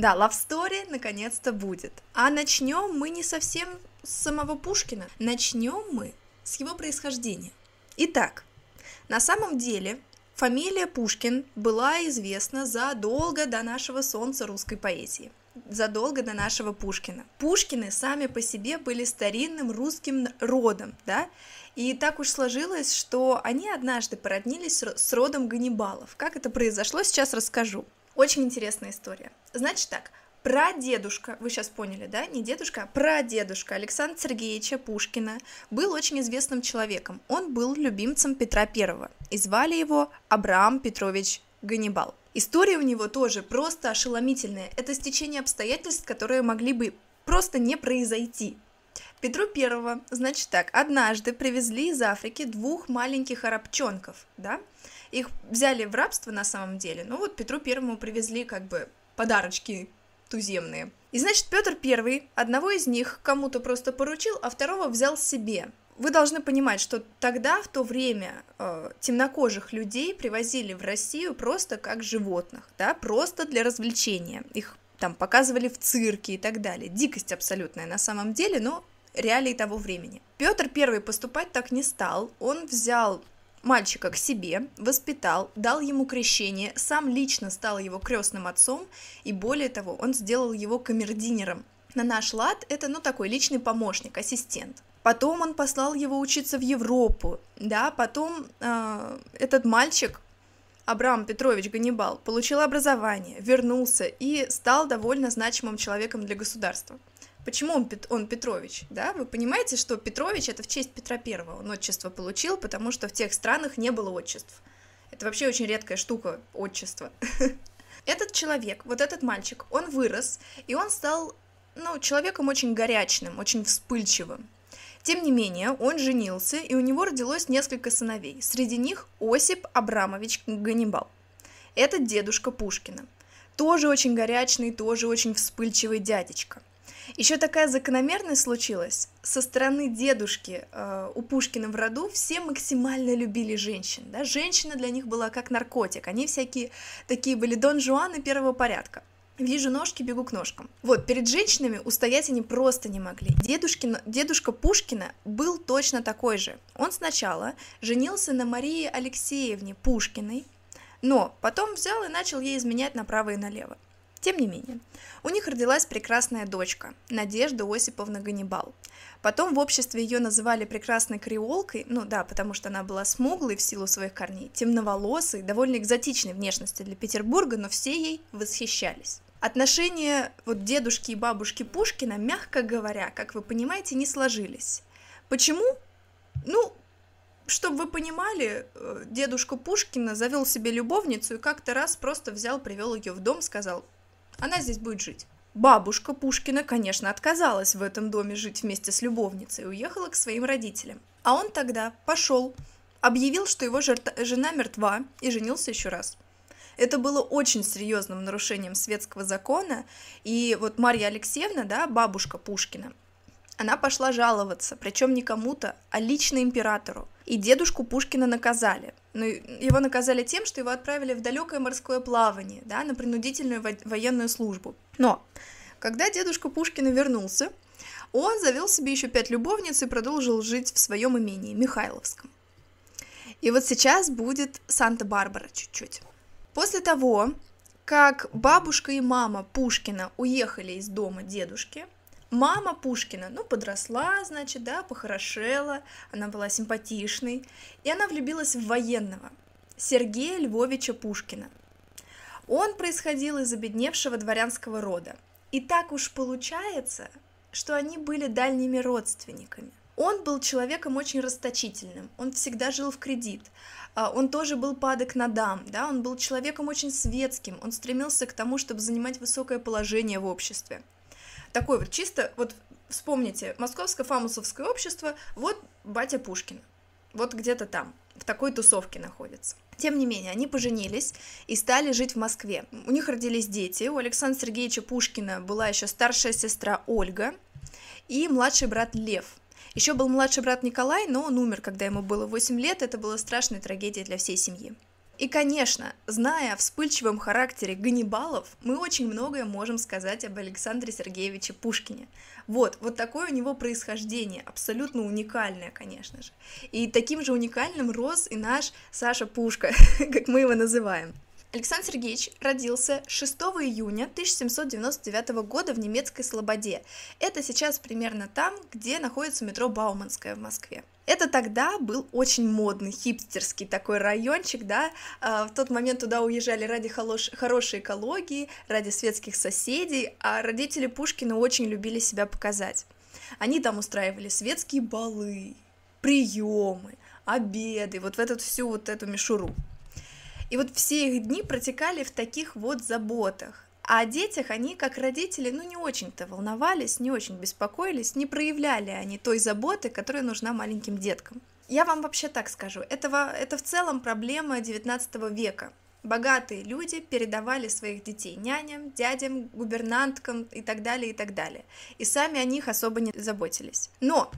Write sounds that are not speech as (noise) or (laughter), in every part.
Да, Love Story наконец-то будет. А начнем мы не совсем с самого Пушкина. Начнем мы с его происхождения. Итак, на самом деле фамилия Пушкин была известна задолго до нашего солнца русской поэзии задолго до нашего Пушкина. Пушкины сами по себе были старинным русским родом, да, и так уж сложилось, что они однажды породнились с родом Ганнибалов. Как это произошло, сейчас расскажу. Очень интересная история. Значит так, прадедушка, вы сейчас поняли, да, не дедушка, а прадедушка Александра Сергеевича Пушкина был очень известным человеком. Он был любимцем Петра Первого, и звали его Абрам Петрович Ганнибал. История у него тоже просто ошеломительная. Это стечение обстоятельств, которые могли бы просто не произойти. Петру Первого, значит так, однажды привезли из Африки двух маленьких арабчонков, да, их взяли в рабство на самом деле, ну вот Петру Первому привезли как бы подарочки туземные. И значит, Петр Первый одного из них кому-то просто поручил, а второго взял себе. Вы должны понимать, что тогда, в то время, э, темнокожих людей привозили в Россию просто как животных, да, просто для развлечения. Их там показывали в цирке и так далее. Дикость абсолютная на самом деле, но реалии того времени. Петр Первый поступать так не стал. Он взял мальчика к себе, воспитал, дал ему крещение, сам лично стал его крестным отцом, и более того, он сделал его камердинером. На наш лад это, ну, такой личный помощник, ассистент. Потом он послал его учиться в Европу, да, потом э, этот мальчик, Абрам Петрович Ганнибал, получил образование, вернулся и стал довольно значимым человеком для государства. Почему он, он Петрович, да? Вы понимаете, что Петрович это в честь Петра Первого. Он отчество получил, потому что в тех странах не было отчеств. Это вообще очень редкая штука, отчество. (laughs) Этот человек, вот этот мальчик, он вырос, и он стал, ну, человеком очень горячным, очень вспыльчивым. Тем не менее, он женился, и у него родилось несколько сыновей. Среди них Осип Абрамович Ганнибал. Это дедушка Пушкина. Тоже очень горячный, тоже очень вспыльчивый дядечка. Еще такая закономерность случилась. Со стороны дедушки э, у Пушкина в роду все максимально любили женщин. Да? Женщина для них была как наркотик. Они всякие такие были Дон Жуаны первого порядка. Вижу ножки, бегу к ножкам. Вот, перед женщинами устоять они просто не могли. Дедушкин, дедушка Пушкина был точно такой же. Он сначала женился на Марии Алексеевне Пушкиной, но потом взял и начал ей изменять направо и налево. Тем не менее, у них родилась прекрасная дочка, Надежда Осиповна Ганнибал. Потом в обществе ее называли прекрасной креолкой, ну да, потому что она была смуглой в силу своих корней, темноволосой, довольно экзотичной внешности для Петербурга, но все ей восхищались. Отношения вот дедушки и бабушки Пушкина, мягко говоря, как вы понимаете, не сложились. Почему? Ну, чтобы вы понимали, э, дедушка Пушкина завел себе любовницу и как-то раз просто взял, привел ее в дом, сказал, она здесь будет жить. Бабушка Пушкина, конечно, отказалась в этом доме жить вместе с любовницей и уехала к своим родителям. А он тогда пошел, объявил, что его жена мертва и женился еще раз. Это было очень серьезным нарушением светского закона, и вот Марья Алексеевна, да, бабушка Пушкина, она пошла жаловаться, причем не кому-то, а лично императору. И дедушку Пушкина наказали. Ну, его наказали тем, что его отправили в далекое морское плавание, да, на принудительную во- военную службу. Но, когда дедушка Пушкина вернулся, он завел себе еще пять любовниц и продолжил жить в своем имении, Михайловском. И вот сейчас будет Санта-Барбара чуть-чуть. После того, как бабушка и мама Пушкина уехали из дома дедушки, Мама Пушкина, ну, подросла, значит, да, похорошела, она была симпатичной, и она влюбилась в военного, Сергея Львовича Пушкина. Он происходил из обедневшего дворянского рода. И так уж получается, что они были дальними родственниками. Он был человеком очень расточительным, он всегда жил в кредит, а, он тоже был падок на дам, да, он был человеком очень светским, он стремился к тому, чтобы занимать высокое положение в обществе. Такой вот чисто, вот вспомните, Московское фамусовское общество, вот батя Пушкин, вот где-то там, в такой тусовке находится. Тем не менее, они поженились и стали жить в Москве. У них родились дети. У Александра Сергеевича Пушкина была еще старшая сестра Ольга и младший брат Лев. Еще был младший брат Николай, но он умер, когда ему было 8 лет. Это была страшная трагедия для всей семьи. И, конечно, зная о вспыльчивом характере Ганнибалов, мы очень многое можем сказать об Александре Сергеевиче Пушкине. Вот, вот такое у него происхождение, абсолютно уникальное, конечно же. И таким же уникальным рос и наш Саша Пушка, (laughs) как мы его называем. Александр Сергеевич родился 6 июня 1799 года в немецкой Слободе. Это сейчас примерно там, где находится метро Бауманская в Москве. Это тогда был очень модный, хипстерский такой райончик, да, а, в тот момент туда уезжали ради холош... хорошей экологии, ради светских соседей, а родители Пушкина очень любили себя показать. Они там устраивали светские балы, приемы, обеды, вот в эту всю вот эту мишуру. И вот все их дни протекали в таких вот заботах. А о детях они, как родители, ну не очень-то волновались, не очень беспокоились, не проявляли они той заботы, которая нужна маленьким деткам. Я вам вообще так скажу, этого, это в целом проблема 19 века. Богатые люди передавали своих детей няням, дядям, гувернанткам и так далее, и так далее. И сами о них особо не заботились. Но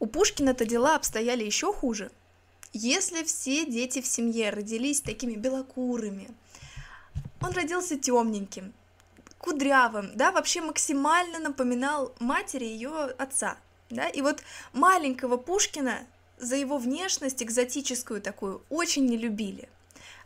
у Пушкина-то дела обстояли еще хуже. Если все дети в семье родились такими белокурыми, он родился темненьким, кудрявым, да, вообще максимально напоминал матери ее отца, да, и вот маленького Пушкина за его внешность экзотическую такую очень не любили.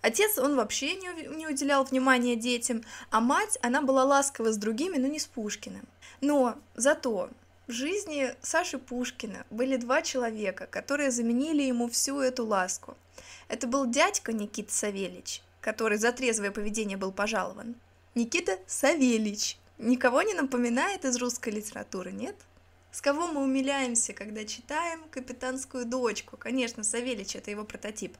Отец, он вообще не, не уделял внимания детям, а мать, она была ласкова с другими, но не с Пушкиным. Но зато в жизни Саши Пушкина были два человека, которые заменили ему всю эту ласку. Это был дядька Никита Савельич, который за трезвое поведение был пожалован, Никита Савельич. Никого не напоминает из русской литературы, нет? С кого мы умиляемся, когда читаем «Капитанскую дочку»? Конечно, Савельич — это его прототип.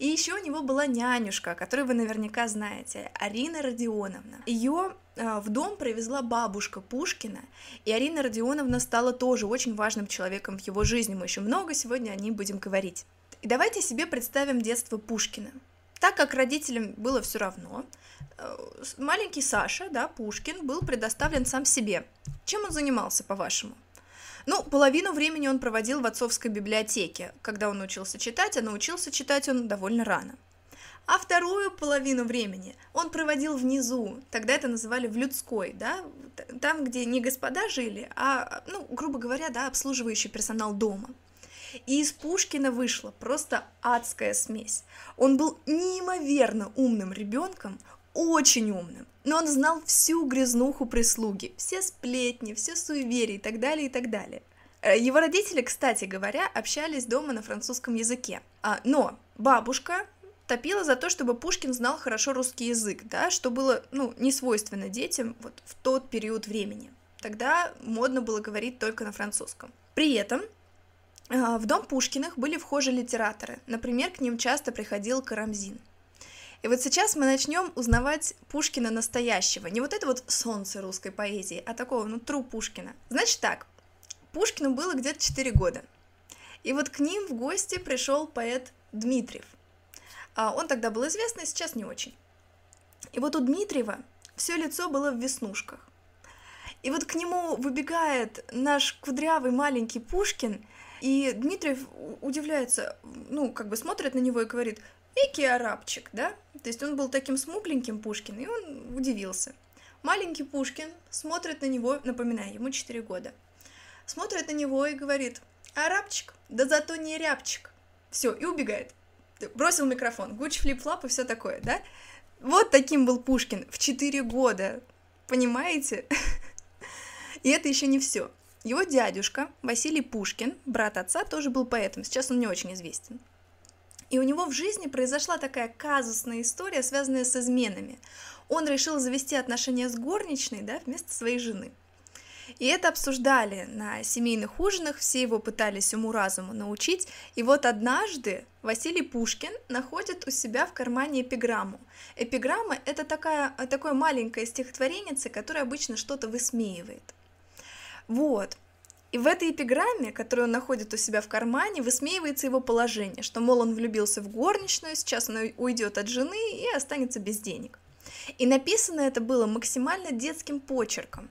И еще у него была нянюшка, которую вы наверняка знаете, Арина Родионовна. Ее в дом привезла бабушка Пушкина, и Арина Родионовна стала тоже очень важным человеком в его жизни. Мы еще много сегодня о ней будем говорить. И давайте себе представим детство Пушкина. Так как родителям было все равно, э, маленький Саша, да, Пушкин, был предоставлен сам себе. Чем он занимался, по-вашему? Ну, половину времени он проводил в отцовской библиотеке, когда он учился читать, а научился читать он довольно рано. А вторую половину времени он проводил внизу, тогда это называли в людской, да, там, где не господа жили, а, ну, грубо говоря, да, обслуживающий персонал дома – и из Пушкина вышла просто адская смесь. Он был неимоверно умным ребенком, очень умным, но он знал всю грязнуху прислуги, все сплетни, все суеверия и так далее, и так далее. Э, его родители, кстати говоря, общались дома на французском языке. А, но бабушка топила за то, чтобы Пушкин знал хорошо русский язык, да, что было, ну, не свойственно детям вот в тот период времени. Тогда модно было говорить только на французском. При этом а, в дом Пушкиных были вхожи литераторы, например, к ним часто приходил Карамзин. И вот сейчас мы начнем узнавать Пушкина настоящего, не вот это вот солнце русской поэзии, а такого, ну, тру Пушкина. Значит так, Пушкину было где-то 4 года, и вот к ним в гости пришел поэт Дмитриев. А, он тогда был известный, сейчас не очень. И вот у Дмитриева все лицо было в веснушках. И вот к нему выбегает наш кудрявый маленький Пушкин и Дмитриев удивляется, ну, как бы смотрит на него и говорит, «Экий арабчик», да? То есть он был таким смугленьким Пушкин, и он удивился. Маленький Пушкин смотрит на него, напоминаю, ему 4 года, смотрит на него и говорит, «Арабчик, да зато не рябчик». Все, и убегает. Бросил микрофон, Гуч, флип-флап и все такое, да? Вот таким был Пушкин в 4 года, понимаете? (laughs) И это еще не все. Его дядюшка Василий Пушкин, брат отца, тоже был поэтом, сейчас он не очень известен. И у него в жизни произошла такая казусная история, связанная с изменами. Он решил завести отношения с горничной да, вместо своей жены. И это обсуждали на семейных ужинах, все его пытались уму-разуму научить. И вот однажды Василий Пушкин находит у себя в кармане эпиграмму. Эпиграмма — это такая, такое маленькое стихотворение, которое обычно что-то высмеивает. Вот. И в этой эпиграмме, которую он находит у себя в кармане, высмеивается его положение, что, мол, он влюбился в горничную, сейчас она уйдет от жены и останется без денег. И написано это было максимально детским почерком.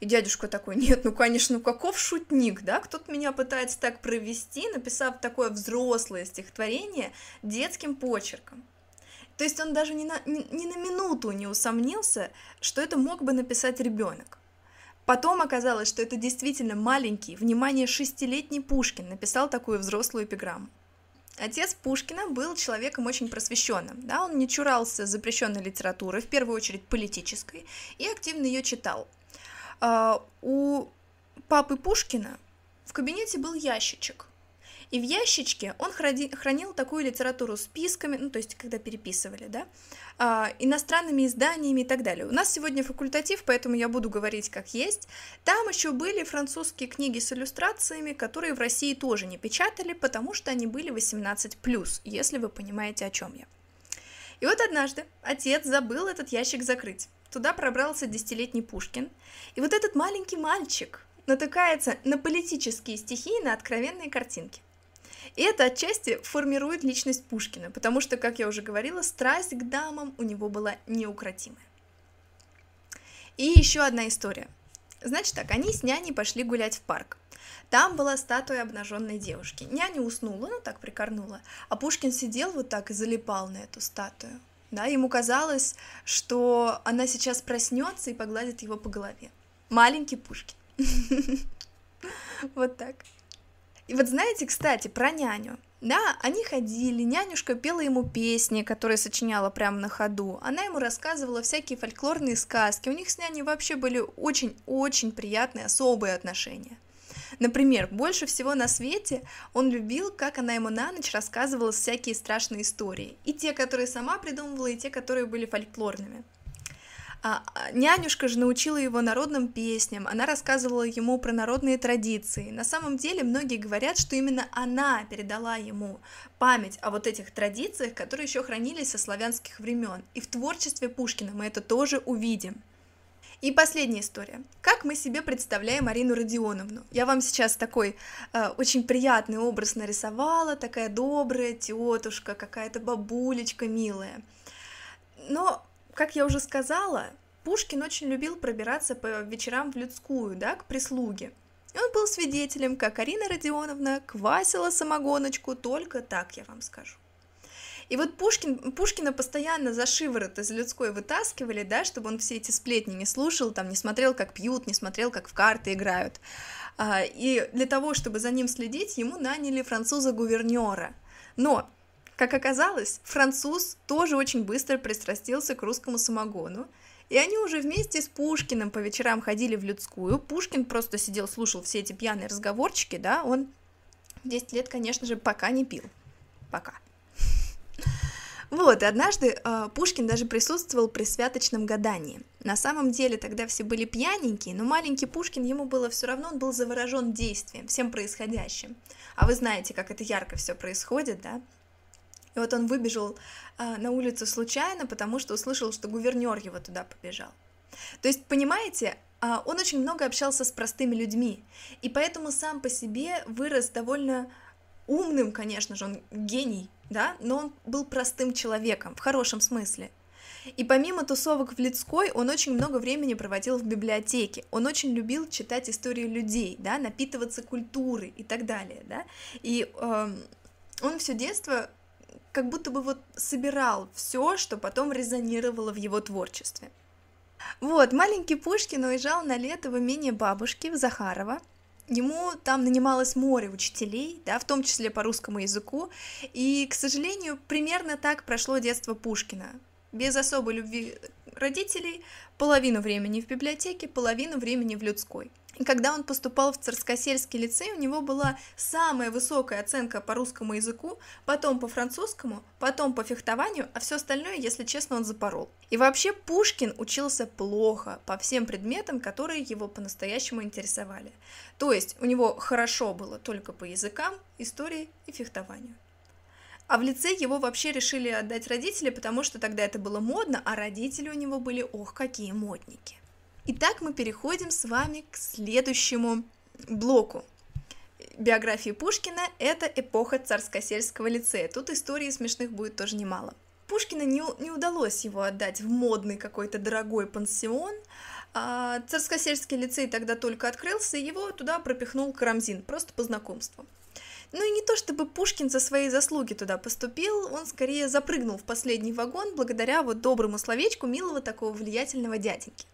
И дядюшка такой, нет, ну, конечно, ну каков шутник, да, кто-то меня пытается так провести, написав такое взрослое стихотворение детским почерком. То есть он даже ни на, ни, ни на минуту не усомнился, что это мог бы написать ребенок. Потом оказалось, что это действительно маленький, внимание, шестилетний Пушкин написал такую взрослую эпиграмму. Отец Пушкина был человеком очень просвещенным, да, он не чурался запрещенной литературы, в первую очередь политической, и активно ее читал. А, у папы Пушкина в кабинете был ящичек, и в ящичке он хранил такую литературу списками, ну, то есть, когда переписывали, да, а, иностранными изданиями и так далее. У нас сегодня факультатив, поэтому я буду говорить как есть. Там еще были французские книги с иллюстрациями, которые в России тоже не печатали, потому что они были 18+, если вы понимаете, о чем я. И вот однажды отец забыл этот ящик закрыть. Туда пробрался десятилетний Пушкин. И вот этот маленький мальчик натыкается на политические стихи и на откровенные картинки. И это отчасти формирует личность Пушкина, потому что, как я уже говорила, страсть к дамам у него была неукротимая. И еще одна история. Значит так, они с няней пошли гулять в парк. Там была статуя обнаженной девушки. Няня уснула, ну так прикорнула, а Пушкин сидел вот так и залипал на эту статую. Да, ему казалось, что она сейчас проснется и погладит его по голове. Маленький Пушкин. (laughs) Вот так. И вот знаете, кстати, про няню. Да, они ходили, нянюшка пела ему песни, которые сочиняла прямо на ходу. Она ему рассказывала всякие фольклорные сказки. У них с няней вообще были очень-очень приятные, особые отношения. Например, больше всего на свете он любил, как она ему на ночь рассказывала всякие страшные истории. И те, которые сама придумывала, и те, которые были фольклорными. А, а, нянюшка же научила его народным песням, она рассказывала ему про народные традиции. На самом деле многие говорят, что именно она передала ему память о вот этих традициях, которые еще хранились со славянских времен. И в творчестве Пушкина мы это тоже увидим. И последняя история. Как мы себе представляем Арину Родионовну? Я вам сейчас такой э, очень приятный образ нарисовала, такая добрая тетушка, какая-то бабулечка милая. Но как я уже сказала, Пушкин очень любил пробираться по вечерам в людскую, да, к прислуге. И он был свидетелем, как Арина Родионовна квасила самогоночку, только так я вам скажу. И вот Пушкин, Пушкина постоянно за шиворот из людской вытаскивали, да, чтобы он все эти сплетни не слушал, там, не смотрел, как пьют, не смотрел, как в карты играют. А, и для того, чтобы за ним следить, ему наняли француза-гувернера. Но как оказалось, француз тоже очень быстро пристрастился к русскому самогону, и они уже вместе с Пушкиным по вечерам ходили в людскую. Пушкин просто сидел, слушал все эти пьяные разговорчики, да, он 10 лет, конечно же, пока не пил. Пока. Вот, и однажды э, Пушкин даже присутствовал при святочном гадании. На самом деле тогда все были пьяненькие, но маленький Пушкин, ему было все равно, он был заворожен действием, всем происходящим. А вы знаете, как это ярко все происходит, да? И вот он выбежал а, на улицу случайно, потому что услышал, что гувернер его туда побежал. То есть, понимаете, а, он очень много общался с простыми людьми, и поэтому сам по себе вырос довольно умным, конечно же, он гений, да, но он был простым человеком, в хорошем смысле. И помимо тусовок в Лицкой, он очень много времени проводил в библиотеке. Он очень любил читать истории людей, да, напитываться культурой и так далее, да. И э, он все детство как будто бы вот собирал все, что потом резонировало в его творчестве. Вот, маленький Пушкин уезжал на лето в имение бабушки в Захарова. Ему там нанималось море учителей, да, в том числе по русскому языку, и, к сожалению, примерно так прошло детство Пушкина. Без особой любви родителей, половину времени в библиотеке, половину времени в людской. И когда он поступал в Царскосельский лицей, у него была самая высокая оценка по русскому языку, потом по французскому, потом по фехтованию, а все остальное, если честно, он запорол. И вообще Пушкин учился плохо по всем предметам, которые его по-настоящему интересовали. То есть у него хорошо было только по языкам, истории и фехтованию. А в лице его вообще решили отдать родители, потому что тогда это было модно, а родители у него были, ох, какие модники. Итак, мы переходим с вами к следующему блоку биографии Пушкина – это эпоха царско-сельского лицея. Тут истории смешных будет тоже немало. Пушкина не, не удалось его отдать в модный какой-то дорогой пансион, а царско-сельский лицей тогда только открылся, и его туда пропихнул Карамзин, просто по знакомству. Ну и не то чтобы Пушкин за свои заслуги туда поступил, он скорее запрыгнул в последний вагон благодаря вот доброму словечку милого такого влиятельного дяденьки.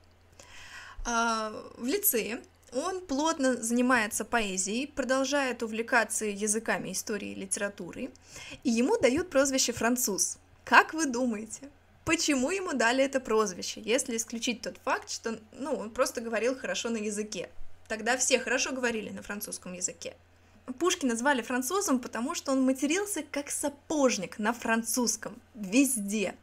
А, в лицее он плотно занимается поэзией, продолжает увлекаться языками истории и литературы, и ему дают прозвище «француз». Как вы думаете, почему ему дали это прозвище, если исключить тот факт, что ну, он просто говорил хорошо на языке? Тогда все хорошо говорили на французском языке. Пушкина звали французом, потому что он матерился как сапожник на французском, везде.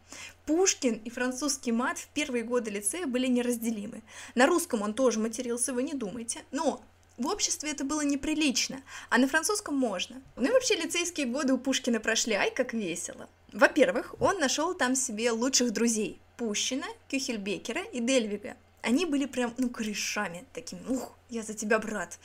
Пушкин и французский мат в первые годы лицея были неразделимы. На русском он тоже матерился, вы не думайте, но в обществе это было неприлично, а на французском можно. Ну и вообще лицейские годы у Пушкина прошли, ай, как весело. Во-первых, он нашел там себе лучших друзей – Пущина, Кюхельбекера и Дельвига. Они были прям, ну, корешами такими, ух, я за тебя, брат,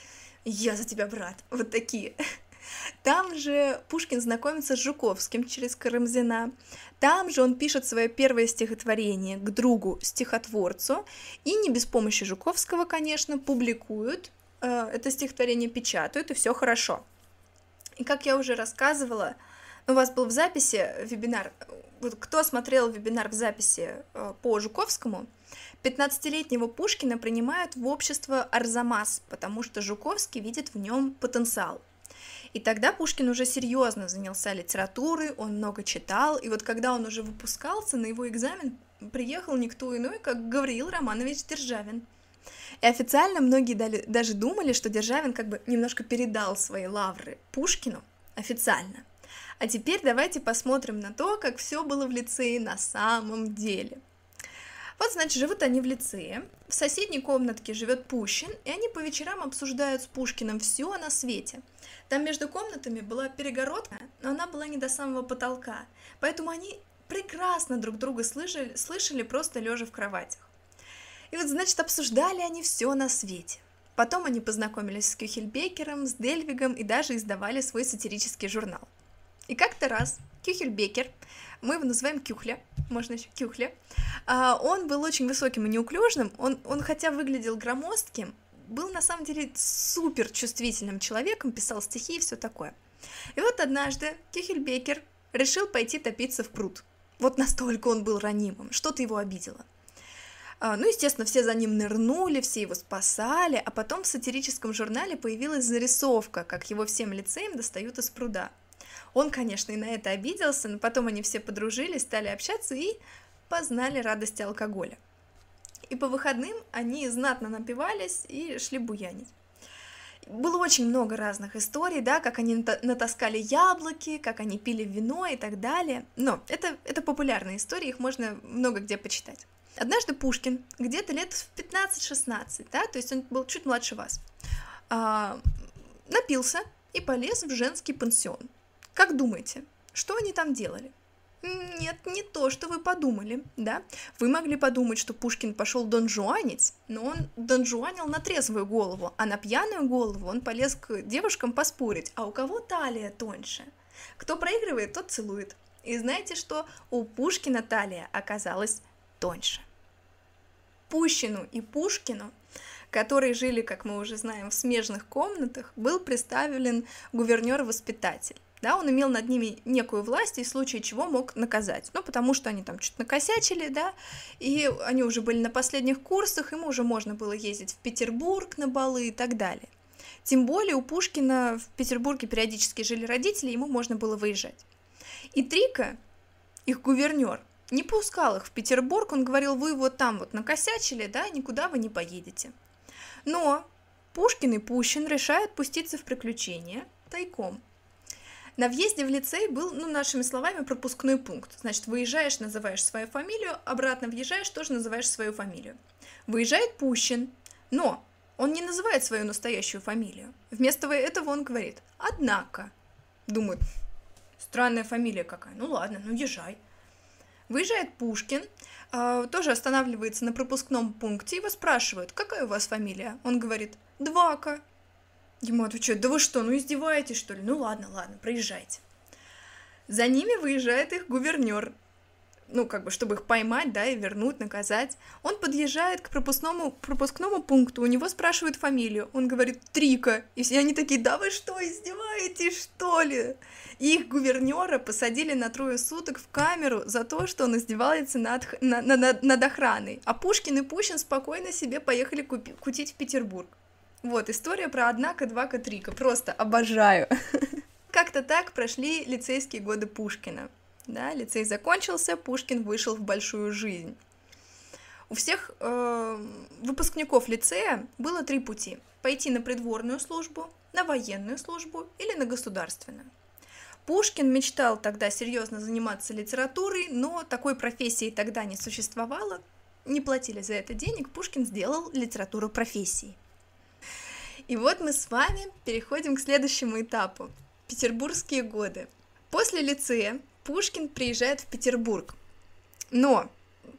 я за тебя, брат, вот такие. (laughs) Там же Пушкин знакомится с Жуковским через Карамзина. Там же он пишет свое первое стихотворение к другу стихотворцу, и не без помощи Жуковского, конечно, публикуют э, это стихотворение, печатают, и все хорошо. И как я уже рассказывала, у вас был в записи вебинар, вот кто смотрел вебинар в записи э, по Жуковскому, 15-летнего Пушкина принимают в общество Арзамас, потому что Жуковский видит в нем потенциал. И тогда Пушкин уже серьезно занялся литературой, он много читал, и вот когда он уже выпускался, на его экзамен приехал никто иной, как Гавриил Романович Державин. И официально многие дали, даже думали, что Державин как бы немножко передал свои лавры Пушкину официально. А теперь давайте посмотрим на то, как все было в лицее на самом деле. Вот, значит, живут они в лицее, в соседней комнатке живет Пущин, и они по вечерам обсуждают с Пушкиным все на свете. Там между комнатами была перегородка, но она была не до самого потолка, поэтому они прекрасно друг друга слышали, слышали просто лежа в кроватях. И вот, значит, обсуждали они все на свете. Потом они познакомились с Кюхельбекером, с Дельвигом и даже издавали свой сатирический журнал. И как-то раз Кюхельбекер, мы его называем Кюхля, можно еще Кюхля, а, он был очень высоким и неуклюжным, он, он хотя выглядел громоздким, был на самом деле супер чувствительным человеком, писал стихи и все такое. И вот однажды Кюхельбекер решил пойти топиться в пруд. Вот настолько он был ранимым, что-то его обидело. А, ну, естественно, все за ним нырнули, все его спасали, а потом в сатирическом журнале появилась зарисовка, как его всем лицеям достают из пруда. Он, конечно, и на это обиделся, но потом они все подружились, стали общаться и познали радости алкоголя. И по выходным они знатно напивались и шли буянить. Было очень много разных историй, да, как они натаскали яблоки, как они пили вино и так далее. Но это, это популярные истории, их можно много где почитать. Однажды Пушкин, где-то лет в 15-16, да, то есть он был чуть младше вас, а, напился и полез в женский пансион. Как думаете, что они там делали? Нет, не то, что вы подумали, да? Вы могли подумать, что Пушкин пошел донжуанить, но он донжуанил на трезвую голову, а на пьяную голову он полез к девушкам поспорить, а у кого талия тоньше? Кто проигрывает, тот целует. И знаете что? У Пушкина талия оказалась тоньше. Пущину и Пушкину, которые жили, как мы уже знаем, в смежных комнатах, был представлен гувернер-воспитатель да, он имел над ними некую власть и в случае чего мог наказать, ну, потому что они там что-то накосячили, да, и они уже были на последних курсах, ему уже можно было ездить в Петербург на балы и так далее. Тем более у Пушкина в Петербурге периодически жили родители, ему можно было выезжать. И Трика, их гувернер, не пускал их в Петербург, он говорил, вы вот там вот накосячили, да, никуда вы не поедете. Но Пушкин и Пущин решают пуститься в приключения тайком – на въезде в лицей был, ну, нашими словами, пропускной пункт. Значит, выезжаешь, называешь свою фамилию, обратно въезжаешь, тоже называешь свою фамилию. Выезжает Пущин, но он не называет свою настоящую фамилию. Вместо этого он говорит «однако». Думает, странная фамилия какая, ну ладно, ну езжай. Выезжает Пушкин, э, тоже останавливается на пропускном пункте, его спрашивают, какая у вас фамилия? Он говорит, Двака. Ему отвечают, да вы что, ну издеваетесь, что ли? Ну ладно, ладно, проезжайте. За ними выезжает их гувернер, ну, как бы, чтобы их поймать, да, и вернуть, наказать. Он подъезжает к пропускному, пропускному пункту, у него спрашивают фамилию, он говорит «Трика», и все они такие «Да вы что, издеваетесь, что ли?» И их гувернера посадили на трое суток в камеру за то, что он издевается над, над, над, над охраной, а Пушкин и Пущин спокойно себе поехали купи, кутить в Петербург. Вот, история про однако, двака, трика, просто обожаю. (laughs) Как-то так прошли лицейские годы Пушкина. Да, лицей закончился, Пушкин вышел в большую жизнь. У всех э, выпускников лицея было три пути. Пойти на придворную службу, на военную службу или на государственную. Пушкин мечтал тогда серьезно заниматься литературой, но такой профессии тогда не существовало. Не платили за это денег, Пушкин сделал литературу профессии. И вот мы с вами переходим к следующему этапу. Петербургские годы. После лицея Пушкин приезжает в Петербург. Но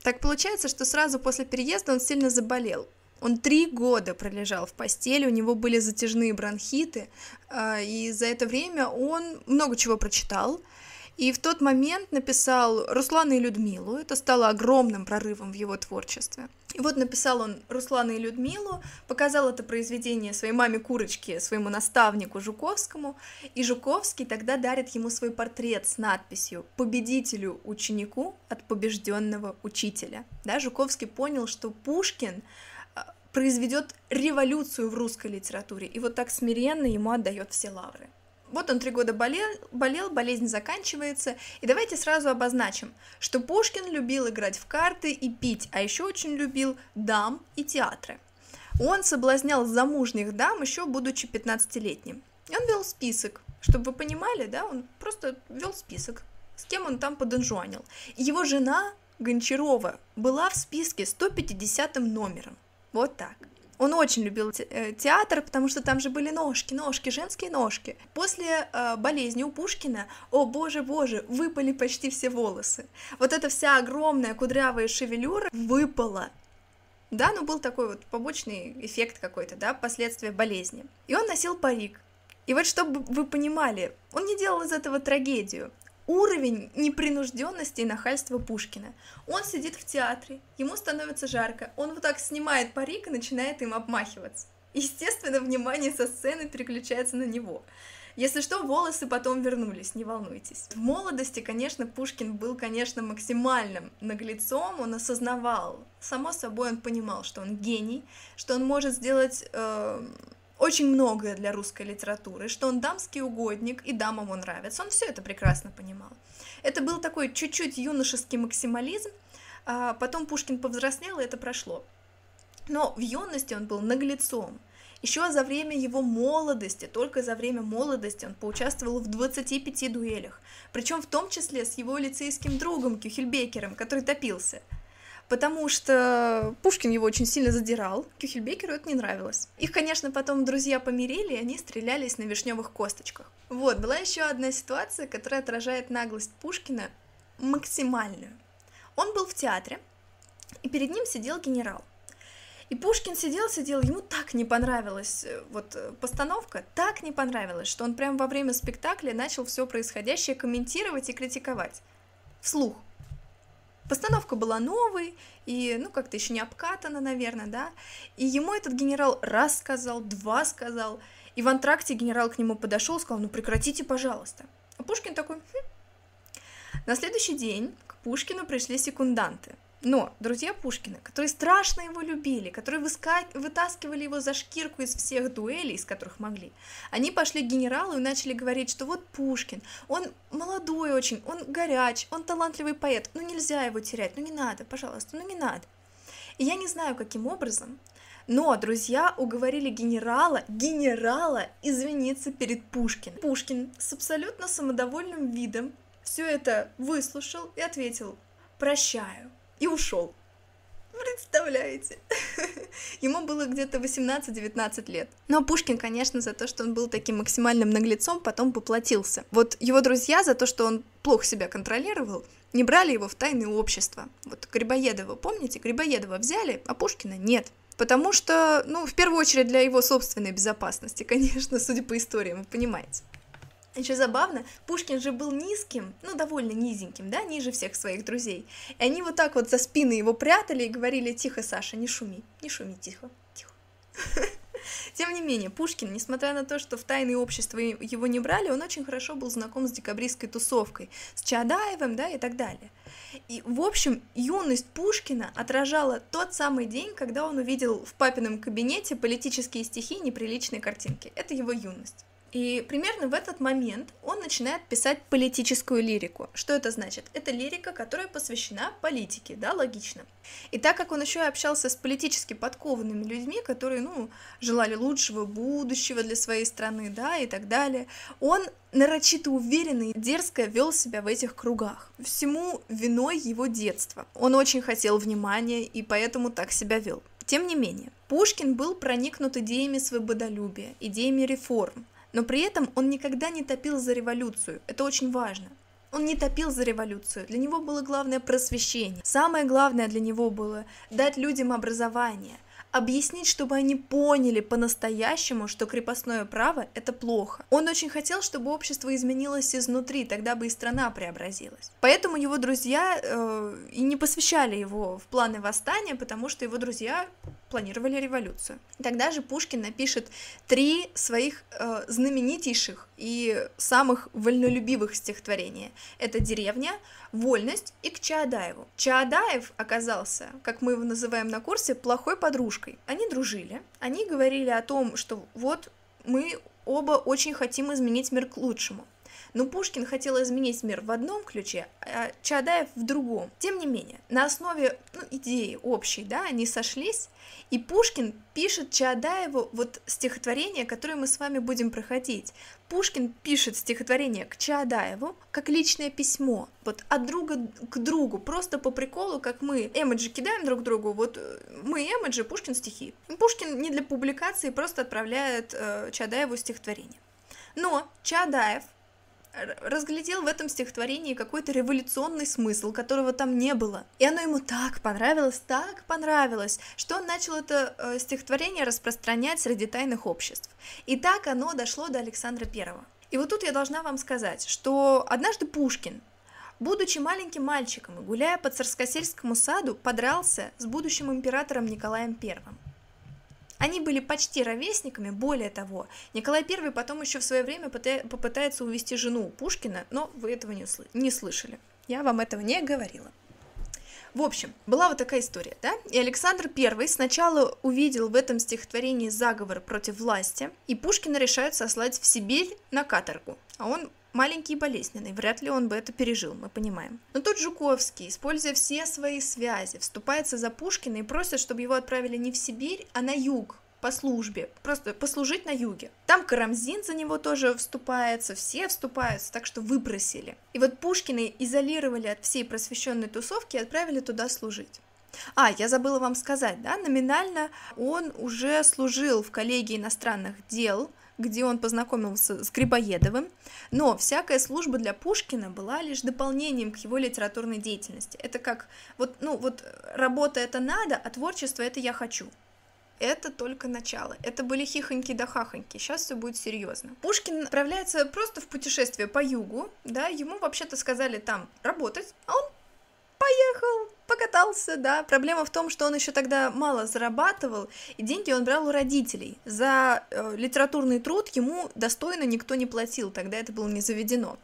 так получается, что сразу после переезда он сильно заболел. Он три года пролежал в постели, у него были затяжные бронхиты, а, и за это время он много чего прочитал, и в тот момент написал Руслана и Людмилу. Это стало огромным прорывом в его творчестве. И вот написал он Руслана и Людмилу, показал это произведение своей маме Курочке, своему наставнику Жуковскому, и Жуковский тогда дарит ему свой портрет с надписью «Победителю ученику от побежденного учителя». Да, Жуковский понял, что Пушкин а, произведет революцию в русской литературе, и вот так смиренно ему отдает все лавры. Вот он три года болел, болел, болезнь заканчивается. И давайте сразу обозначим, что Пушкин любил играть в карты и пить, а еще очень любил дам и театры. Он соблазнял замужних дам еще будучи 15-летним. И он вел список, чтобы вы понимали, да, он просто вел список, с кем он там подонжуанил. И его жена Гончарова была в списке 150 номером. Вот так. Он очень любил э, театр, потому что там же были ножки, ножки, женские ножки. После э, болезни у Пушкина, о боже, боже, выпали почти все волосы. Вот эта вся огромная кудрявая шевелюра выпала. Да, ну был такой вот побочный эффект какой-то, да, последствия болезни. И он носил парик. И вот чтобы вы понимали, он не делал из этого трагедию уровень непринужденности и нахальства Пушкина. Он сидит в театре, ему становится жарко, он вот так снимает парик и начинает им обмахиваться. Естественно, внимание со сцены переключается на него. Если что, волосы потом вернулись, не волнуйтесь. В молодости, конечно, Пушкин был, конечно, максимальным наглецом, он осознавал, само собой он понимал, что он гений, что он может сделать э, очень многое для русской литературы, что он дамский угодник и дамам он нравится. Он все это прекрасно понимал. Это был такой чуть-чуть юношеский максимализм, а потом Пушкин повзрослел, и это прошло. Но в юности он был наглецом. Еще за время его молодости, только за время молодости он поучаствовал в 25 дуэлях, причем в том числе с его лицейским другом Кюхельбекером, который топился – потому что Пушкин его очень сильно задирал, Кюхельбекеру это не нравилось. Их, конечно, потом друзья помирили, и они стрелялись на вишневых косточках. Вот, была еще одна ситуация, которая отражает наглость Пушкина максимальную. Он был в театре, и перед ним сидел генерал. И Пушкин сидел, сидел, ему так не понравилась э, вот э, постановка, так не понравилось, что он прямо во время спектакля начал все происходящее комментировать и критиковать. Вслух. Постановка была новой, и, ну, как-то еще не обкатана, наверное, да, и ему этот генерал раз сказал, два сказал, и в антракте генерал к нему подошел сказал, ну, прекратите, пожалуйста. А Пушкин такой, хм. На следующий день к Пушкину пришли секунданты – но друзья Пушкина, которые страшно его любили, которые выска... вытаскивали его за шкирку из всех дуэлей, из которых могли, они пошли к генералу и начали говорить, что вот Пушкин, он молодой очень, он горяч, он талантливый поэт, ну нельзя его терять, ну не надо, пожалуйста, ну не надо. И я не знаю, каким образом, но друзья уговорили генерала, генерала извиниться перед Пушкиным. Пушкин с абсолютно самодовольным видом все это выслушал и ответил «Прощаю» и ушел. Представляете? (laughs) Ему было где-то 18-19 лет. Но Пушкин, конечно, за то, что он был таким максимальным наглецом, потом поплатился. Вот его друзья за то, что он плохо себя контролировал, не брали его в тайное общество. Вот Грибоедова, помните? Грибоедова взяли, а Пушкина нет. Потому что, ну, в первую очередь для его собственной безопасности, (laughs) конечно, судя по истории, вы понимаете. Еще забавно, Пушкин же был низким, ну, довольно низеньким, да, ниже всех своих друзей. И они вот так вот за спины его прятали и говорили, тихо, Саша, не шуми, не шуми, тихо, тихо. (laughs) Тем не менее, Пушкин, несмотря на то, что в тайные общества его не брали, он очень хорошо был знаком с декабристской тусовкой, с Чадаевым, да, и так далее. И, в общем, юность Пушкина отражала тот самый день, когда он увидел в папином кабинете политические стихи неприличные картинки. Это его юность. И примерно в этот момент он начинает писать политическую лирику. Что это значит? Это лирика, которая посвящена политике, да, логично. И так как он еще и общался с политически подкованными людьми, которые, ну, желали лучшего будущего для своей страны, да, и так далее, он нарочито уверенный и дерзко вел себя в этих кругах. Всему виной его детство. Он очень хотел внимания и поэтому так себя вел. Тем не менее, Пушкин был проникнут идеями свободолюбия, идеями реформ, но при этом он никогда не топил за революцию. Это очень важно. Он не топил за революцию, для него было главное просвещение. Самое главное для него было дать людям образование, объяснить, чтобы они поняли по-настоящему, что крепостное право – это плохо. Он очень хотел, чтобы общество изменилось изнутри, тогда бы и страна преобразилась. Поэтому его друзья э, и не посвящали его в планы восстания, потому что его друзья планировали революцию. Тогда же Пушкин напишет три своих э, знаменитейших и самых вольнолюбивых стихотворения. Это «Деревня», «Вольность» и «К Чаадаеву». Чаадаев оказался, как мы его называем на курсе, плохой подружкой. Они дружили, они говорили о том, что вот мы оба очень хотим изменить мир к лучшему. Но Пушкин хотел изменить мир в одном ключе, а Чадаев в другом. Тем не менее, на основе ну, идеи общей, да, они сошлись, и Пушкин пишет Чадаеву вот стихотворение, которое мы с вами будем проходить. Пушкин пишет стихотворение к Чаадаеву как личное письмо, вот от друга к другу, просто по приколу, как мы эмоджи кидаем друг другу, вот э, мы эмоджи, Пушкин стихи. Пушкин не для публикации просто отправляет э, Чадаеву стихотворение. Но Чадаев разглядел в этом стихотворении какой-то революционный смысл, которого там не было. И оно ему так понравилось, так понравилось, что он начал это э, стихотворение распространять среди тайных обществ. И так оно дошло до Александра Первого. И вот тут я должна вам сказать, что однажды Пушкин, будучи маленьким мальчиком и гуляя по царскосельскому саду, подрался с будущим императором Николаем Первым. Они были почти ровесниками, более того, Николай I потом еще в свое время попытается увести жену Пушкина, но вы этого не, сл- не слышали. Я вам этого не говорила. В общем, была вот такая история, да? И Александр I сначала увидел в этом стихотворении заговор против власти, и Пушкина решают сослать в Сибирь на каторгу. А он маленький и болезненный, вряд ли он бы это пережил, мы понимаем. Но тут Жуковский, используя все свои связи, вступается за Пушкина и просит, чтобы его отправили не в Сибирь, а на юг, по службе, просто послужить на юге. Там Карамзин за него тоже вступается, все вступаются, так что выбросили. И вот Пушкина изолировали от всей просвещенной тусовки и отправили туда служить. А, я забыла вам сказать, да, номинально он уже служил в коллегии иностранных дел, где он познакомился с Грибоедовым, но всякая служба для Пушкина была лишь дополнением к его литературной деятельности. Это как, вот, ну, вот работа это надо, а творчество это я хочу. Это только начало. Это были хихоньки да хахоньки. Сейчас все будет серьезно. Пушкин отправляется просто в путешествие по югу, да, ему вообще-то сказали там работать, а он поехал, покатался, да. Проблема в том, что он еще тогда мало зарабатывал, и деньги он брал у родителей. За э, литературный труд ему достойно никто не платил, тогда это было не заведено.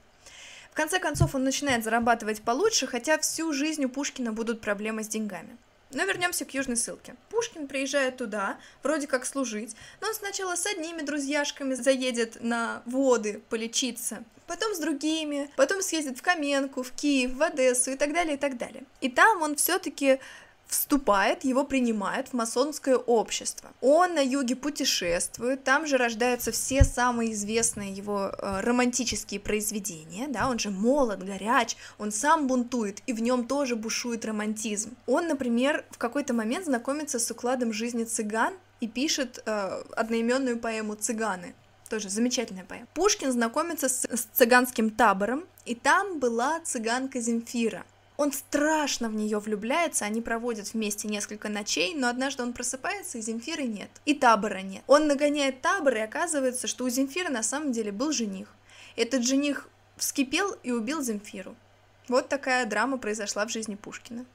В конце концов, он начинает зарабатывать получше, хотя всю жизнь у Пушкина будут проблемы с деньгами. Но вернемся к южной ссылке. Пушкин приезжает туда, вроде как служить, но он сначала с одними друзьяшками заедет на воды полечиться, потом с другими, потом съездит в Каменку, в Киев, в Одессу и так далее, и так далее. И там он все-таки вступает, его принимают в масонское общество. Он на юге путешествует, там же рождаются все самые известные его э, романтические произведения, да, он же молод, горяч, он сам бунтует, и в нем тоже бушует романтизм. Он, например, в какой-то момент знакомится с укладом жизни цыган и пишет э, одноименную поэму «Цыганы», тоже замечательная поэма. Пушкин знакомится с, с цыганским табором, и там была цыганка Земфира. Он страшно в нее влюбляется, они проводят вместе несколько ночей, но однажды он просыпается, и Земфиры нет, и табора нет. Он нагоняет табор, и оказывается, что у Земфиры на самом деле был жених. Этот жених вскипел и убил Земфиру. Вот такая драма произошла в жизни Пушкина.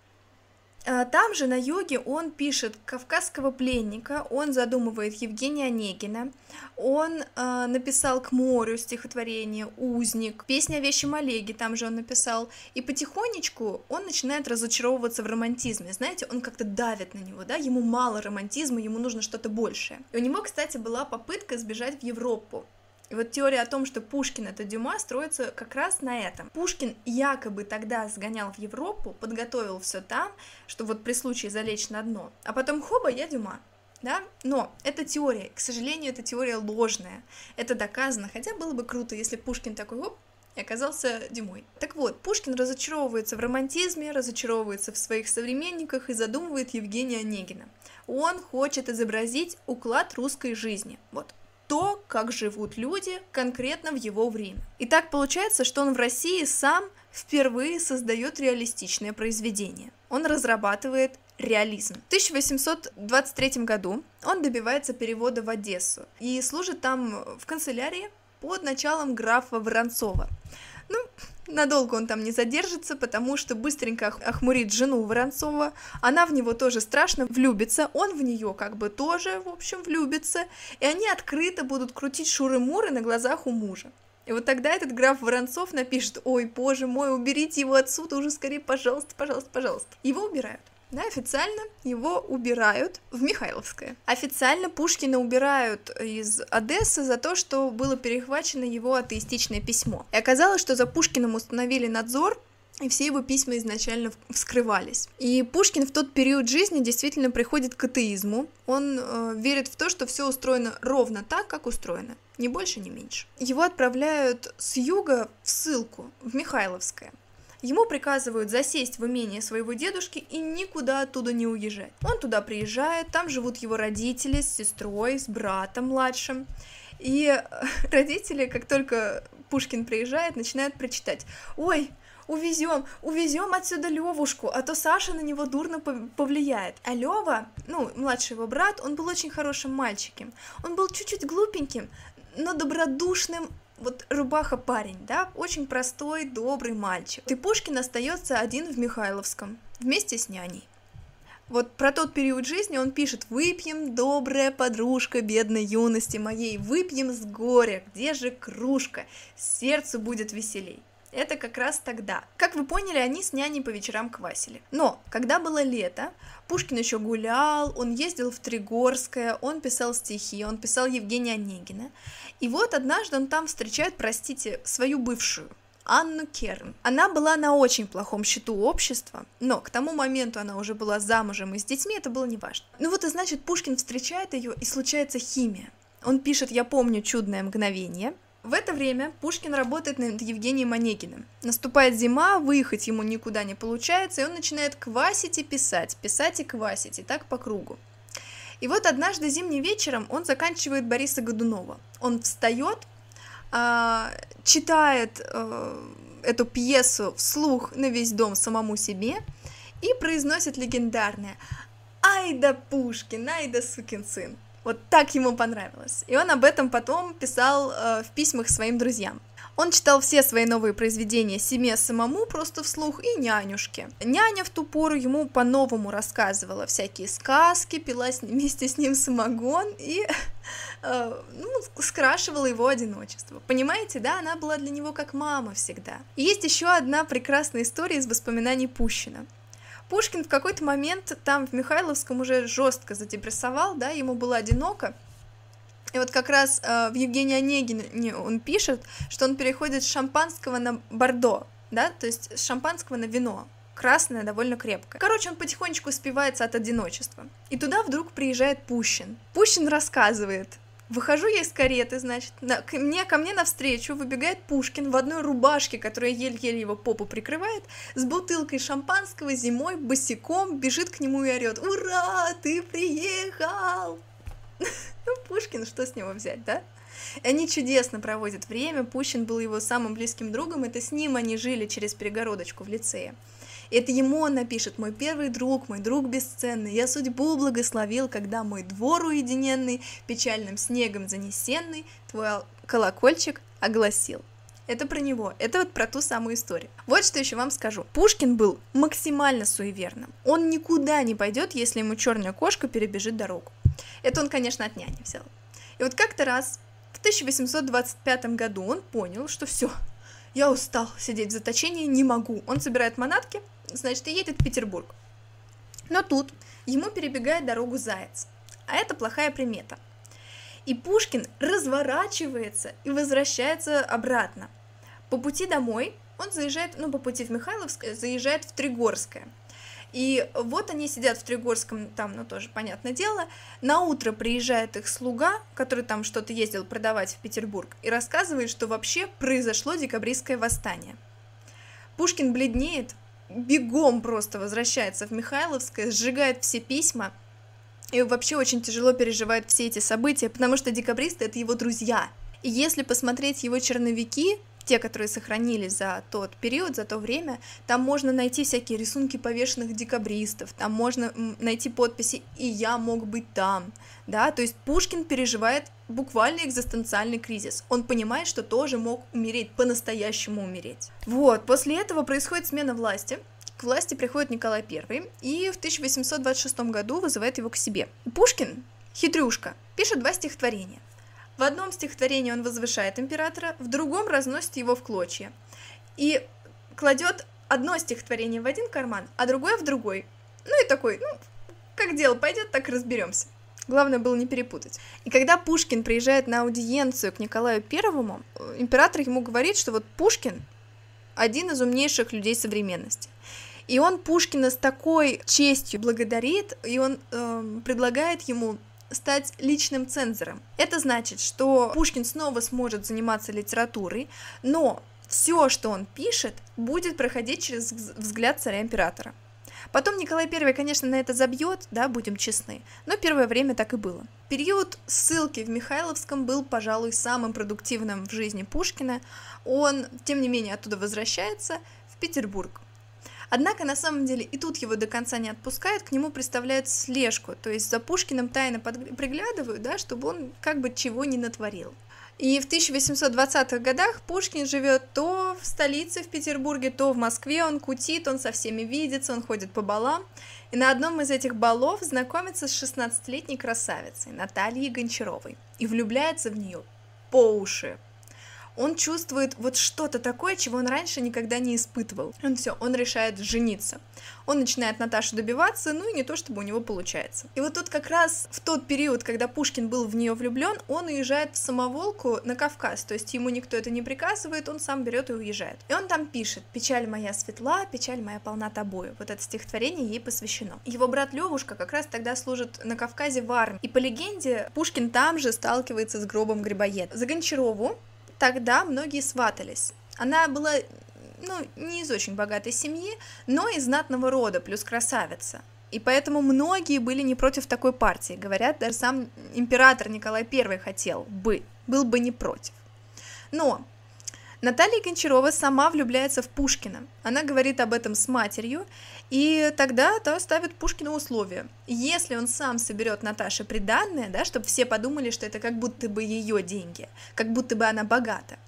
А, там же на юге он пишет «Кавказского пленника», он задумывает Евгения Онегина, он э, написал «К морю» стихотворение «Узник», песня о вещем Олеге, там же он написал, и потихонечку он начинает разочаровываться в романтизме, знаете, он как-то давит на него, да, ему мало романтизма, ему нужно что-то большее. И у него, кстати, была попытка сбежать в Европу, и вот теория о том, что Пушкин это Дюма, строится как раз на этом. Пушкин якобы тогда сгонял в Европу, подготовил все там, что вот при случае залечь на дно, а потом хоба, я Дюма. Да? Но это теория, к сожалению, эта теория ложная. Это доказано, хотя было бы круто, если Пушкин такой, оп, и оказался Дюмой. Так вот, Пушкин разочаровывается в романтизме, разочаровывается в своих современниках и задумывает Евгения Онегина. Он хочет изобразить уклад русской жизни. Вот, то, как живут люди конкретно в его время. И так получается, что он в России сам впервые создает реалистичное произведение. Он разрабатывает реализм. В 1823 году он добивается перевода в Одессу и служит там в канцелярии под началом графа Воронцова. Ну, надолго он там не задержится, потому что быстренько охмурит жену Воронцова, она в него тоже страшно влюбится, он в нее как бы тоже, в общем, влюбится, и они открыто будут крутить шуры-муры на глазах у мужа. И вот тогда этот граф Воронцов напишет, ой, боже мой, уберите его отсюда уже скорее, пожалуйста, пожалуйста, пожалуйста. Его убирают. Да, официально его убирают в Михайловское. Официально Пушкина убирают из Одессы за то, что было перехвачено его атеистичное письмо. И оказалось, что за Пушкиным установили надзор, и все его письма изначально вскрывались. И Пушкин в тот период жизни действительно приходит к атеизму. Он э, верит в то, что все устроено ровно так, как устроено, ни больше, ни меньше. Его отправляют с юга в ссылку, в Михайловское. Ему приказывают засесть в имение своего дедушки и никуда оттуда не уезжать. Он туда приезжает, там живут его родители с сестрой, с братом младшим. И (laughs) родители, как только Пушкин приезжает, начинают прочитать. Ой, увезем, увезем отсюда Левушку, а то Саша на него дурно повлияет. А Лева, ну, младший его брат, он был очень хорошим мальчиком. Он был чуть-чуть глупеньким, но добродушным вот рубаха парень, да, очень простой, добрый мальчик. И Пушкин остается один в Михайловском, вместе с няней. Вот про тот период жизни он пишет «Выпьем, добрая подружка бедной юности моей, выпьем с горя, где же кружка, сердцу будет веселей». Это как раз тогда. Как вы поняли, они с няней по вечерам квасили. Но, когда было лето, Пушкин еще гулял, он ездил в Тригорское, он писал стихи, он писал Евгения Онегина. И вот однажды он там встречает, простите, свою бывшую, Анну Керн. Она была на очень плохом счету общества, но к тому моменту она уже была замужем и с детьми, это было неважно. Ну вот и значит, Пушкин встречает ее, и случается химия. Он пишет «Я помню чудное мгновение», в это время Пушкин работает над Евгением Онегиным. Наступает зима, выехать ему никуда не получается, и он начинает квасить и писать, писать и квасить, и так по кругу. И вот однажды зимним вечером он заканчивает Бориса Годунова. Он встает, а, читает а, эту пьесу вслух на весь дом самому себе и произносит легендарное «Ай да Пушкин, ай да сукин сын». Вот так ему понравилось. И он об этом потом писал э, в письмах своим друзьям. Он читал все свои новые произведения себе самому, просто вслух, и нянюшке. Няня в ту пору ему по-новому рассказывала всякие сказки, пила (laughs) вместе с ним самогон и (laughs) э, ну, скрашивала его одиночество. Понимаете, да, она была для него как мама всегда. И есть еще одна прекрасная история из воспоминаний Пущина. Пушкин в какой-то момент там в Михайловском уже жестко задепрессовал, да, ему было одиноко, и вот как раз э, в Евгении Онегине он пишет, что он переходит с шампанского на бордо, да, то есть с шампанского на вино, красная, довольно крепкая. Короче, он потихонечку спивается от одиночества. И туда вдруг приезжает Пущин. Пущин рассказывает, Выхожу я из кареты, значит, на, к мне, ко мне навстречу выбегает Пушкин в одной рубашке, которая еле-еле его попу прикрывает, с бутылкой шампанского зимой, босиком, бежит к нему и орет «Ура, ты приехал!» (laughs) Ну, Пушкин, что с него взять, да? Они чудесно проводят время, Пущин был его самым близким другом, это с ним они жили через перегородочку в лицее. Это ему он напишет, мой первый друг, мой друг бесценный, я судьбу благословил, когда мой двор уединенный, печальным снегом занесенный, твой колокольчик огласил. Это про него, это вот про ту самую историю. Вот что еще вам скажу. Пушкин был максимально суеверным. Он никуда не пойдет, если ему черная кошка перебежит дорогу. Это он, конечно, от няни взял. И вот как-то раз в 1825 году он понял, что все, я устал сидеть в заточении, не могу. Он собирает манатки, значит, и едет в Петербург. Но тут ему перебегает дорогу заяц, а это плохая примета. И Пушкин разворачивается и возвращается обратно. По пути домой он заезжает, ну, по пути в Михайловское, заезжает в Тригорское – и вот они сидят в Тригорском, там, ну, тоже понятное дело. На утро приезжает их слуга, который там что-то ездил продавать в Петербург, и рассказывает, что вообще произошло декабристское восстание. Пушкин бледнеет, бегом просто возвращается в Михайловское, сжигает все письма, и вообще очень тяжело переживает все эти события, потому что декабристы — это его друзья. И если посмотреть его черновики, те, которые сохранились за тот период, за то время, там можно найти всякие рисунки повешенных декабристов, там можно найти подписи «И я мог быть там», да, то есть Пушкин переживает буквально экзистенциальный кризис. Он понимает, что тоже мог умереть, по-настоящему умереть. Вот, после этого происходит смена власти, к власти приходит Николай I и в 1826 году вызывает его к себе. Пушкин, хитрюшка, пишет два стихотворения. В одном стихотворении он возвышает императора, в другом разносит его в клочья. И кладет одно стихотворение в один карман, а другое в другой. Ну и такой, ну, как дело пойдет, так разберемся. Главное было не перепутать. И когда Пушкин приезжает на аудиенцию к Николаю Первому, император ему говорит, что вот Пушкин один из умнейших людей современности. И он Пушкина с такой честью благодарит, и он э, предлагает ему стать личным цензором. Это значит, что Пушкин снова сможет заниматься литературой, но все, что он пишет, будет проходить через взгляд царя-императора. Потом Николай I, конечно, на это забьет, да, будем честны, но первое время так и было. Период ссылки в Михайловском был, пожалуй, самым продуктивным в жизни Пушкина. Он, тем не менее, оттуда возвращается в Петербург. Однако, на самом деле, и тут его до конца не отпускают, к нему представляют слежку, то есть за Пушкиным тайно под... приглядывают, да, чтобы он как бы чего не натворил. И в 1820-х годах Пушкин живет то в столице, в Петербурге, то в Москве, он кутит, он со всеми видится, он ходит по балам. И на одном из этих балов знакомится с 16-летней красавицей Натальей Гончаровой и влюбляется в нее по уши он чувствует вот что-то такое, чего он раньше никогда не испытывал. Он все, он решает жениться. Он начинает Наташу добиваться, ну и не то, чтобы у него получается. И вот тут как раз в тот период, когда Пушкин был в нее влюблен, он уезжает в самоволку на Кавказ, то есть ему никто это не приказывает, он сам берет и уезжает. И он там пишет «Печаль моя светла, печаль моя полна тобою». Вот это стихотворение ей посвящено. Его брат Левушка как раз тогда служит на Кавказе в армии. И по легенде, Пушкин там же сталкивается с гробом Грибоеда. За Гончарову тогда многие сватались. Она была, ну, не из очень богатой семьи, но из знатного рода, плюс красавица. И поэтому многие были не против такой партии. Говорят, даже сам император Николай I хотел бы, был бы не против. Но Наталья Гончарова сама влюбляется в Пушкина. Она говорит об этом с матерью, и тогда то ставит Пушкину условия. Если он сам соберет Наташе приданное, да, чтобы все подумали, что это как будто бы ее деньги, как будто бы она богата.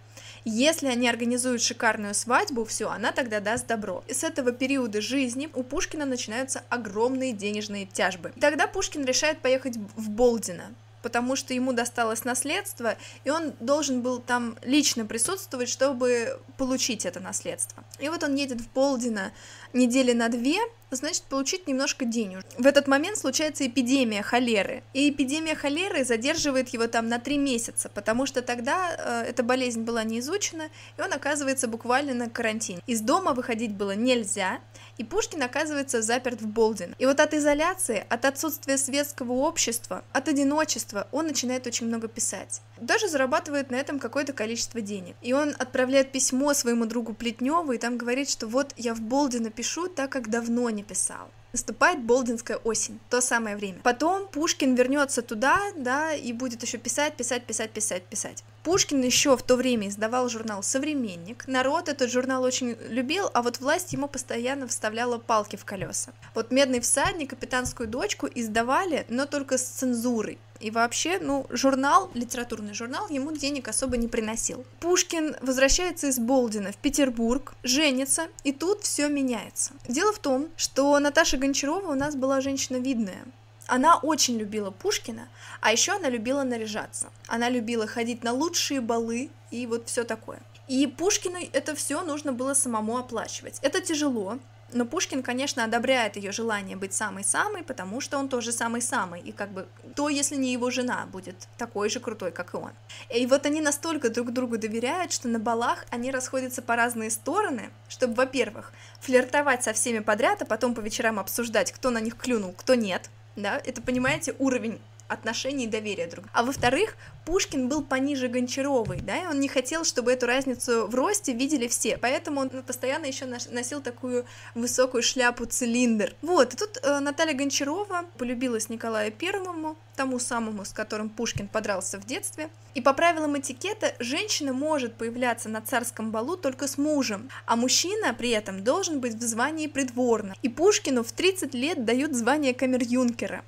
Если они организуют шикарную свадьбу, все, она тогда даст добро. И с этого периода жизни у Пушкина начинаются огромные денежные тяжбы. Тогда Пушкин решает поехать в Болдино, потому что ему досталось наследство, и он должен был там лично присутствовать, чтобы получить это наследство. И вот он едет в Болдино недели на две, значит получить немножко денег. В этот момент случается эпидемия холеры, и эпидемия холеры задерживает его там на три месяца, потому что тогда э, эта болезнь была не изучена, и он оказывается буквально на карантине. Из дома выходить было нельзя, и Пушкин оказывается заперт в Болдин. И вот от изоляции, от отсутствия светского общества, от одиночества он начинает очень много писать. Даже зарабатывает на этом какое-то количество денег. И он отправляет письмо своему другу Плетневу и там говорит, что вот я в Болдино пишу, так как давно не писал. Наступает Болдинская осень, то самое время. Потом Пушкин вернется туда, да, и будет еще писать, писать, писать, писать, писать. Пушкин еще в то время издавал журнал «Современник». Народ этот журнал очень любил, а вот власть ему постоянно вставляла палки в колеса. Вот «Медный всадник», «Капитанскую дочку» издавали, но только с цензурой. И вообще, ну, журнал, литературный журнал, ему денег особо не приносил. Пушкин возвращается из Болдина в Петербург, женится, и тут все меняется. Дело в том, что Наташа Гончарова у нас была женщина видная. Она очень любила Пушкина, а еще она любила наряжаться. Она любила ходить на лучшие балы и вот все такое. И Пушкину это все нужно было самому оплачивать. Это тяжело, но Пушкин, конечно, одобряет ее желание быть самой-самой, потому что он тоже самый-самый, и как бы то, если не его жена, будет такой же крутой, как и он. И вот они настолько друг другу доверяют, что на балах они расходятся по разные стороны, чтобы, во-первых, флиртовать со всеми подряд, а потом по вечерам обсуждать, кто на них клюнул, кто нет, да, это, понимаете, уровень отношений и доверия друг А во-вторых, Пушкин был пониже Гончаровой, да, и он не хотел, чтобы эту разницу в росте видели все, поэтому он постоянно еще носил такую высокую шляпу-цилиндр. Вот, и тут э, Наталья Гончарова полюбилась Николаю Первому, тому самому, с которым Пушкин подрался в детстве, и по правилам этикета женщина может появляться на царском балу только с мужем, а мужчина при этом должен быть в звании придворного. И Пушкину в 30 лет дают звание камер-юнкера.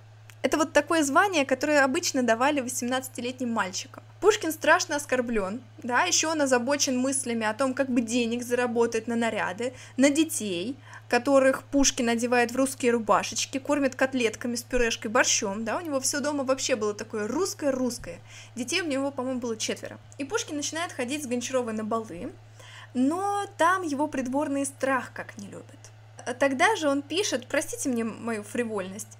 Это вот такое звание, которое обычно давали 18-летним мальчикам. Пушкин страшно оскорблен, да, еще он озабочен мыслями о том, как бы денег заработать на наряды, на детей, которых Пушкин одевает в русские рубашечки, кормит котлетками с пюрешкой, борщом, да, у него все дома вообще было такое русское-русское. Детей у него, по-моему, было четверо. И Пушкин начинает ходить с Гончаровой на балы, но там его придворный страх как не любит. Тогда же он пишет, простите мне мою фривольность,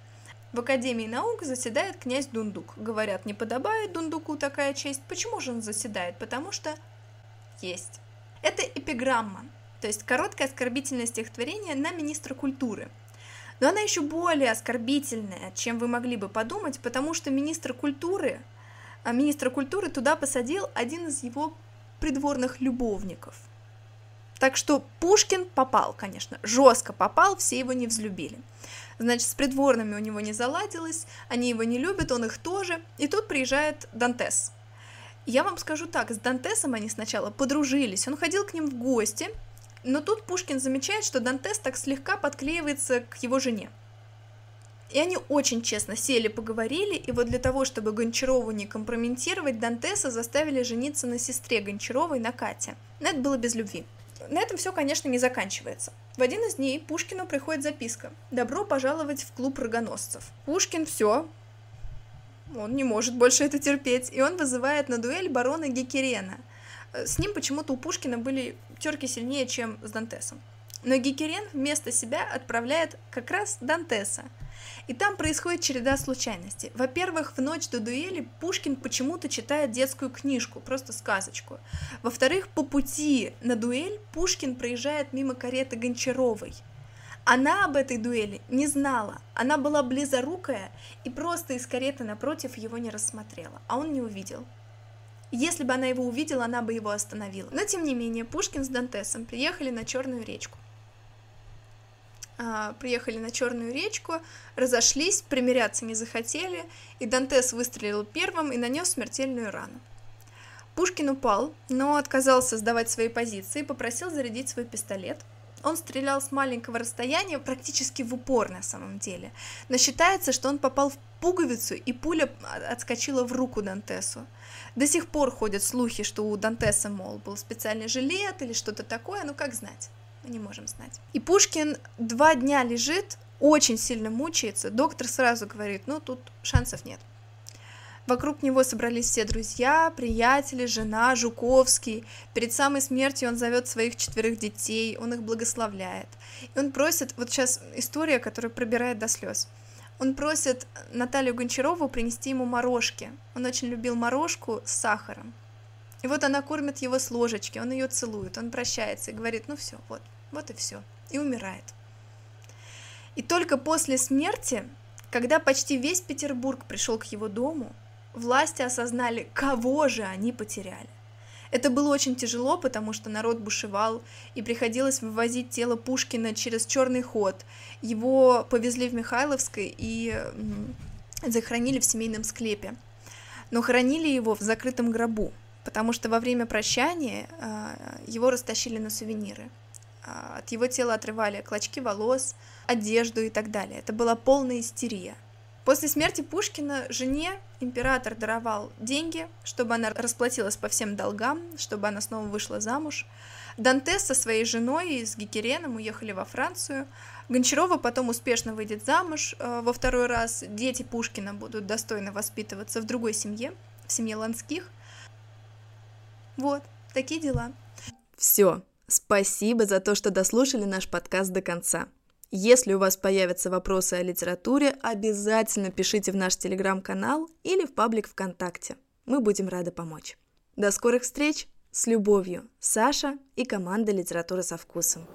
в Академии наук заседает князь Дундук. Говорят, не подобает Дундуку такая честь. Почему же он заседает? Потому что есть. Это эпиграмма, то есть короткое оскорбительное стихотворение на министра культуры. Но она еще более оскорбительная, чем вы могли бы подумать, потому что министр культуры, а министра культуры туда посадил один из его придворных любовников. Так что Пушкин попал, конечно, жестко попал, все его не взлюбили. Значит, с придворными у него не заладилось, они его не любят, он их тоже. И тут приезжает Дантес. Я вам скажу так, с Дантесом они сначала подружились, он ходил к ним в гости, но тут Пушкин замечает, что Дантес так слегка подклеивается к его жене. И они очень честно сели, поговорили, и вот для того, чтобы Гончарову не компрометировать, Дантеса заставили жениться на сестре Гончаровой, на Кате. Но это было без любви. На этом все, конечно, не заканчивается. В один из дней Пушкину приходит записка «Добро пожаловать в клуб рогоносцев». Пушкин все, он не может больше это терпеть, и он вызывает на дуэль барона Гекерена. Э, с ним почему-то у Пушкина были терки сильнее, чем с Дантесом. Но Гекерен вместо себя отправляет как раз Дантеса – и там происходит череда случайностей. Во-первых, в ночь до дуэли Пушкин почему-то читает детскую книжку, просто сказочку. Во-вторых, по пути на дуэль Пушкин проезжает мимо кареты Гончаровой. Она об этой дуэли не знала. Она была близорукая и просто из кареты напротив его не рассмотрела, а он не увидел. Если бы она его увидела, она бы его остановила. Но тем не менее, Пушкин с Дантесом приехали на Черную речку. А, приехали на Черную речку, разошлись, примиряться не захотели, и Дантес выстрелил первым и нанес смертельную рану. Пушкин упал, но отказался сдавать свои позиции и попросил зарядить свой пистолет. Он стрелял с маленького расстояния, практически в упор на самом деле. Но считается, что он попал в пуговицу, и пуля отскочила в руку Дантесу. До сих пор ходят слухи, что у Дантеса, мол, был специальный жилет или что-то такое, ну как знать. Не можем знать. И Пушкин два дня лежит, очень сильно мучается. Доктор сразу говорит, ну тут шансов нет. Вокруг него собрались все друзья, приятели, жена, Жуковский. Перед самой смертью он зовет своих четверых детей, он их благословляет. И он просит, вот сейчас история, которая пробирает до слез. Он просит Наталью Гончарову принести ему морожки. Он очень любил морожку с сахаром. И вот она кормит его с ложечки, он ее целует, он прощается и говорит, ну все, вот, вот и все, и умирает. И только после смерти, когда почти весь Петербург пришел к его дому, власти осознали, кого же они потеряли. Это было очень тяжело, потому что народ бушевал, и приходилось вывозить тело Пушкина через черный ход. Его повезли в Михайловской и захоронили в семейном склепе. Но хоронили его в закрытом гробу, потому что во время прощания а, его растащили на сувениры. А, от его тела отрывали клочки волос, одежду и так далее. Это была полная истерия. После смерти Пушкина жене император даровал деньги, чтобы она расплатилась по всем долгам, чтобы она снова вышла замуж. Дантес со своей женой и с Гекереном уехали во Францию. Гончарова потом успешно выйдет замуж э, во второй раз. Дети Пушкина будут достойно воспитываться в другой семье, в семье Ланских. Вот, такие дела. Все, спасибо за то, что дослушали наш подкаст до конца. Если у вас появятся вопросы о литературе, обязательно пишите в наш телеграм-канал или в паблик ВКонтакте. Мы будем рады помочь. До скорых встреч! С любовью, Саша и команда «Литература со вкусом».